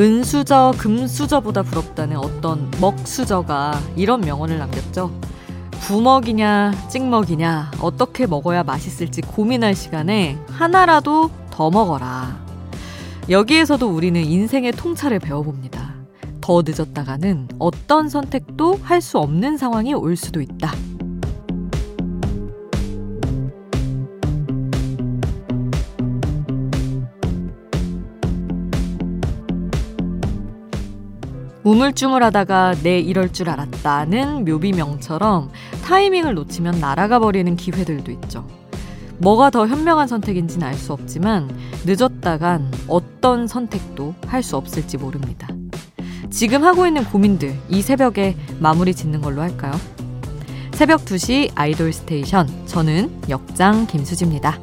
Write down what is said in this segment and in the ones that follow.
은수저, 금수저보다 부럽다는 어떤 먹수저가 이런 명언을 남겼죠. 부먹이냐, 찍먹이냐, 어떻게 먹어야 맛있을지 고민할 시간에 하나라도 더 먹어라. 여기에서도 우리는 인생의 통찰을 배워봅니다. 더 늦었다가는 어떤 선택도 할 수 없는 상황이 올 수도 있다. 우물쭈물하다가 내 이럴 줄 알았다는 묘비명처럼 타이밍을 놓치면 날아가 버리는 기회들도 있죠. 뭐가 더 현명한 선택인지는 알 수 없지만 늦었다간 어떤 선택도 할 수 없을지 모릅니다. 지금 하고 있는 고민들 이 새벽에 마무리 짓는 걸로 할까요? 새벽 2시 아이돌 스테이션 저는 역장 김수지입니다.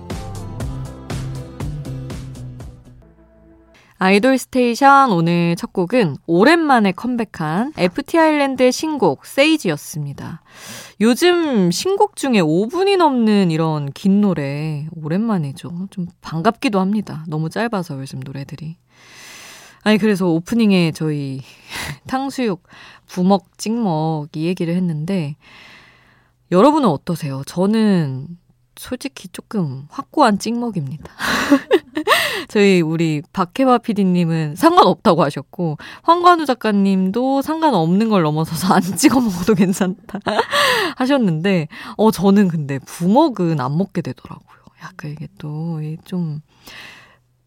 아이돌 스테이션 오늘 첫 곡은 오랜만에 컴백한 FT 아일랜드의 신곡 Sage였습니다. 요즘 신곡 중에 5분이 넘는 이런 긴 노래 오랜만이죠. 좀 반갑기도 합니다. 너무 짧아서 요즘 노래들이. 아니 그래서 오프닝에 저희 탕수육 부먹 찍먹 이 얘기를 했는데 여러분은 어떠세요? 저는 솔직히 조금 확고한 찍먹입니다. 저희 우리 박혜화 PD님은 상관없다고 하셨고 황관우 작가님도 상관없는 걸 넘어서서 안 찍어 먹어도 괜찮다 하셨는데 어 저는 근데 부먹은 안 먹게 되더라고요. 약간 이게 또좀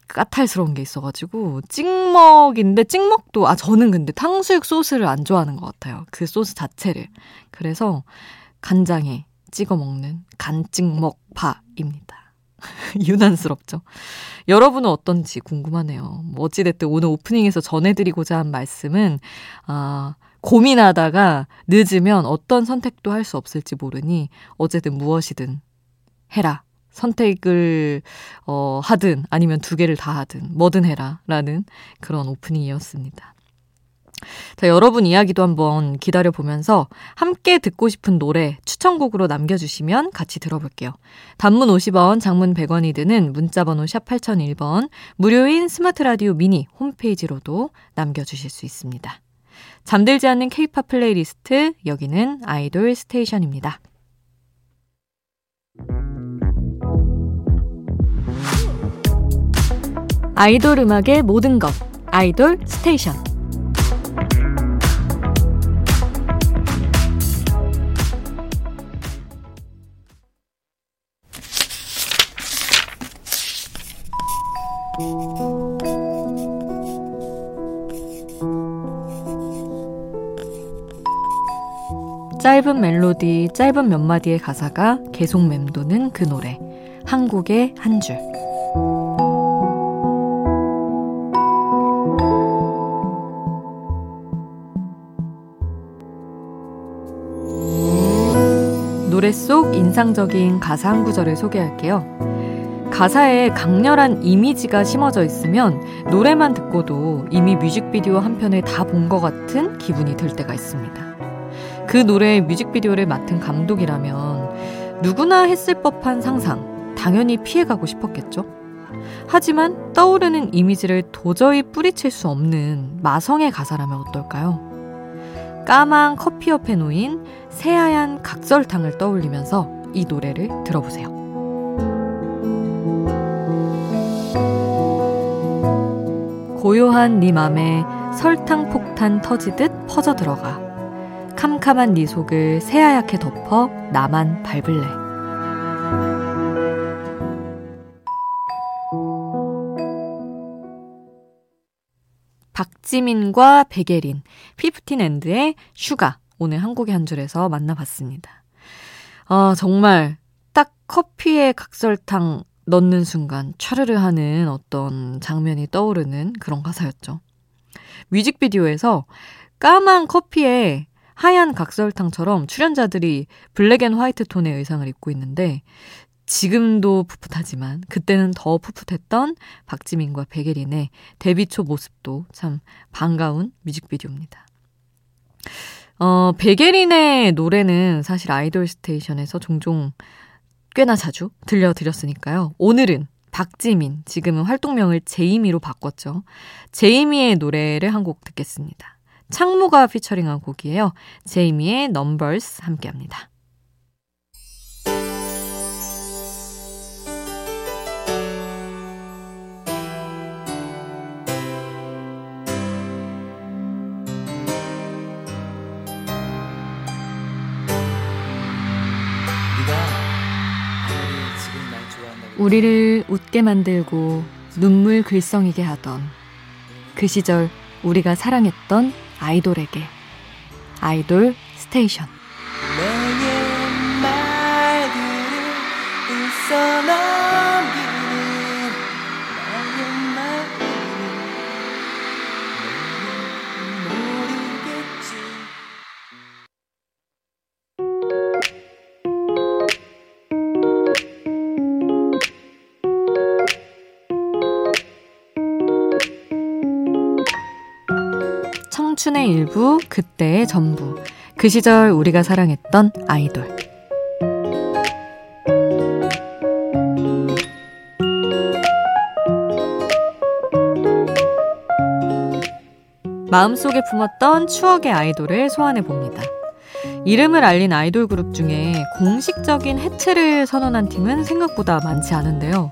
까탈스러운 게 있어가지고 찍먹인데 찍먹도 아 저는 근데 탕수육 소스를 안 좋아하는 것 같아요. 그 소스 자체를 그래서 간장에 찍어 먹는 간찍먹파입니다. 유난스럽죠. 여러분은 어떤지 궁금하네요. 뭐 어찌됐든 오늘 오프닝에서 전해드리고자 한 말씀은, 아, 고민하다가 늦으면 어떤 선택도 할 수 없을지 모르니 어쨌든 무엇이든 해라. 선택을 어 하든 아니면 두 개를 다 하든 뭐든 해라 라는 그런 오프닝이었습니다. 자, 여러분 이야기도 한번 기다려 보면서 함께 듣고 싶은 노래 추천곡으로 남겨주시면 같이 들어볼게요. 단문 50원, 장문 100원이 드는 문자번호 샵 8001번, 무료인 스마트라디오 미니 홈페이지로도 남겨주실 수 있습니다. 잠들지 않는 케이팝 플레이리스트, 여기는 아이돌 스테이션입니다. 아이돌 음악의 모든 것, 아이돌 스테이션. 짧은 멜로디, 짧은 몇 마디의 가사가 계속 맴도는 그 노래. 한국의 한 줄. 노래 속 인상적인 가사 한 구절을 소개할게요. 가사에 강렬한 이미지가 심어져 있으면 노래만 듣고도 이미 뮤직비디오 한 편을 다 본 것 같은 기분이 들 때가 있습니다. 그 노래의 뮤직비디오를 맡은 감독이라면 누구나 했을 법한 상상, 당연히 피해가고 싶었겠죠? 하지만 떠오르는 이미지를 도저히 뿌리칠 수 없는 마성의 가사라면 어떨까요? 까만 커피 옆에 놓인 새하얀 각설탕을 떠올리면서 이 노래를 들어보세요. 고요한 네 맘에 설탕 폭탄 터지듯 퍼져 들어가 캄캄한 네 속을 새하얗게 덮어 나만 밟을래. 박지민과 백예린, 피프틴앤드의 Sugar 오늘 한국의 한 줄에서 만나봤습니다. 아 정말 딱 커피에 각설탕 넣는 순간 차르르 하는 어떤 장면이 떠오르는 그런 가사였죠. 뮤직비디오에서 까만 커피에 하얀 각설탕처럼 출연자들이 black and white 톤의 의상을 입고 있는데 지금도 풋풋하지만 그때는 더 풋풋했던 박지민과 백예린의 데뷔 초 모습도 참 반가운 뮤직비디오입니다. 어, 백예린의 노래는 사실 아이돌 스테이션에서 종종 꽤나 자주 들려드렸으니까요. 오늘은 박지민, 지금은 활동명을 제이미로 바꿨죠. 제이미의 노래를 한 곡 듣겠습니다. 창모가 피처링한 곡이에요. 제이미의 넘버스 함께 합니다. 우리를 웃게 만들고 눈물 글썽이게 하던 그 시절 우리가 사랑했던 아이돌에게. 아이돌 스테이션 청춘의 일부, 그때의 전부. 그 시절 우리가 사랑했던 아이돌. 마음속에 품었던 추억의 아이돌을 소환해 봅니다. 이름을 알린 아이돌 그룹 중에 공식적인 해체를 선언한 팀은 생각보다 많지 않은데요.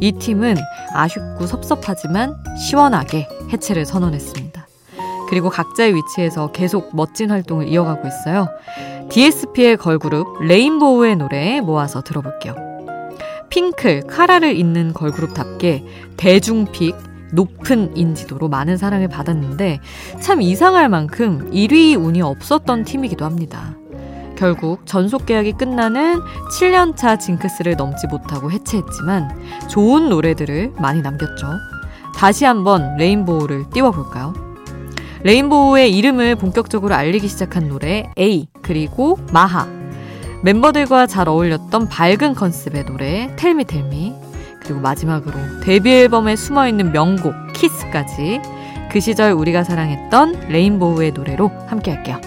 이 팀은 아쉽고 섭섭하지만 시원하게 해체를 선언했습니다. 그리고 각자의 위치에서 계속 멋진 활동을 이어가고 있어요. DSP의 걸그룹 레인보우의 노래 모아서 들어볼게요. 핑클, 카라를 잇는 걸그룹답게 대중픽, 높은 인지도로 많은 사랑을 받았는데 참 이상할 만큼 1위 운이 없었던 팀이기도 합니다. 결국 전속 계약이 끝나는 7년차 징크스를 넘지 못하고 해체했지만 좋은 노래들을 많이 남겼죠. 다시 한번 레인보우를 띄워볼까요? 레인보우의 이름을 본격적으로 알리기 시작한 노래 A 그리고 Mach. 멤버들과 잘 어울렸던 밝은 컨셉의 노래 Tell Me Tell Me 그리고 마지막으로 데뷔 앨범에 숨어있는 명곡 Kiss까지. 그 시절 우리가 사랑했던 레인보우의 노래로 함께 할게요.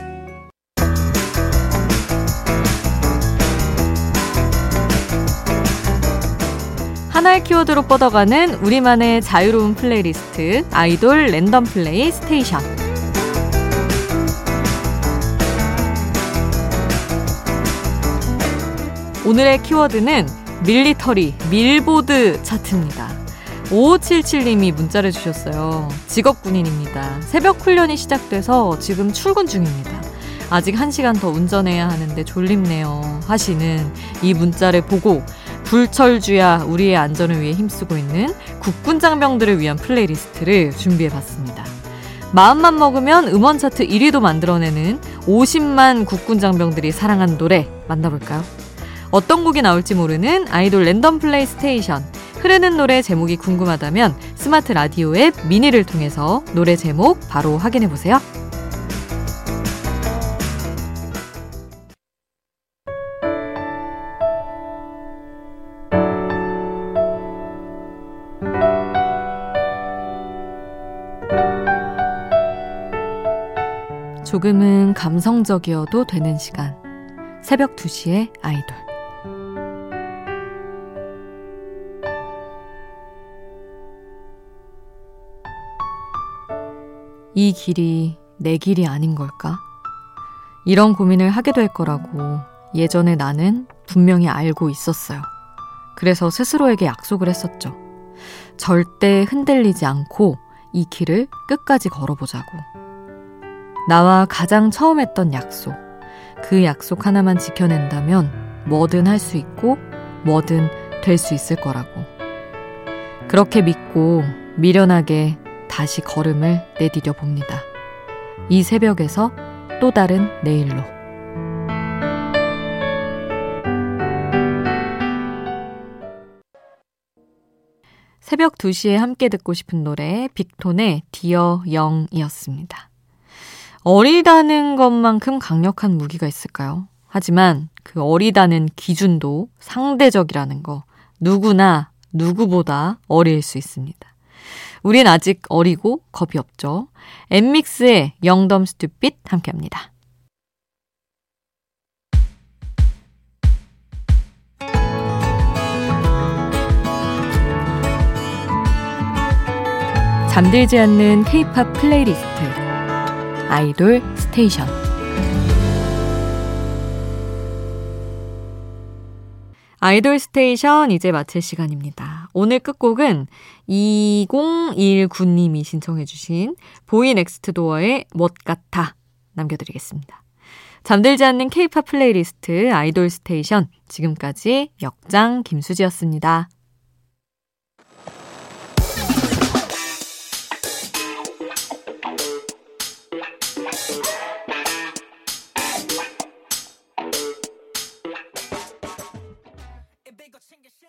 하나의 키워드로 뻗어가는 우리만의 자유로운 플레이리스트 아이돌 random play station 오늘의 키워드는 military, 밀보드 차트입니다. 5577님이 문자를 주셨어요. 직업 군인입니다. 새벽 훈련이 시작돼서 지금 출근 중입니다. 아직 1시간 더 운전해야 하는데 졸립네요. 하시는 이 문자를 보고 불철주야 우리의 안전을 위해 힘쓰고 있는 국군 장병들을 위한 playlist를 준비해 봤습니다. 마음만 먹으면 음원 차트 1위도 만들어내는 50만 국군 장병들이 사랑한 노래 만나볼까요? 어떤 곡이 나올지 모르는 아이돌 random play station. 흐르는 노래 제목이 궁금하다면 스마트 라디오 앱 미니를 통해서 노래 제목 바로 확인해 보세요. 조금은 감성적이어도 되는 시간. 새벽 2시에 아이돌. 이 길이 내 길이 아닌 걸까? 이런 고민을 하게 될 거라고 예전에 나는 분명히 알고 있었어요. 그래서 스스로에게 약속을 했었죠. 절대 흔들리지 않고 이 길을 끝까지 걸어보자고. 나와 가장 처음 했던 약속. 그 약속 하나만 지켜낸다면 뭐든 할 수 있고 뭐든 될 수 있을 거라고. 그렇게 믿고 미련하게 다시 걸음을 내디뎌 봅니다. 이 새벽에서 또 다른 내일로. 새벽 2시에 함께 듣고 싶은 노래 빅톤의 디어 영이었습니다. 어리다는 것만큼 강력한 무기가 있을까요? 하지만 그 어리다는 기준도 상대적이라는 거 누구나 누구보다 어릴 수 있습니다. 우린 아직 어리고 겁이 없죠. 엠믹스의 영덤 스튜핏 함께 합니다. 잠들지 않는 K-pop playlist 아이돌 스테이션 아이돌 스테이션 이제 마칠 시간입니다. 오늘 끝곡은 2019님이 신청해주신 BOYNEXTDOOR의 뭣 같아 남겨드리겠습니다. 잠들지 않는 케이팝 플레이리스트 아이돌 스테이션 지금까지 역장 김수지였습니다.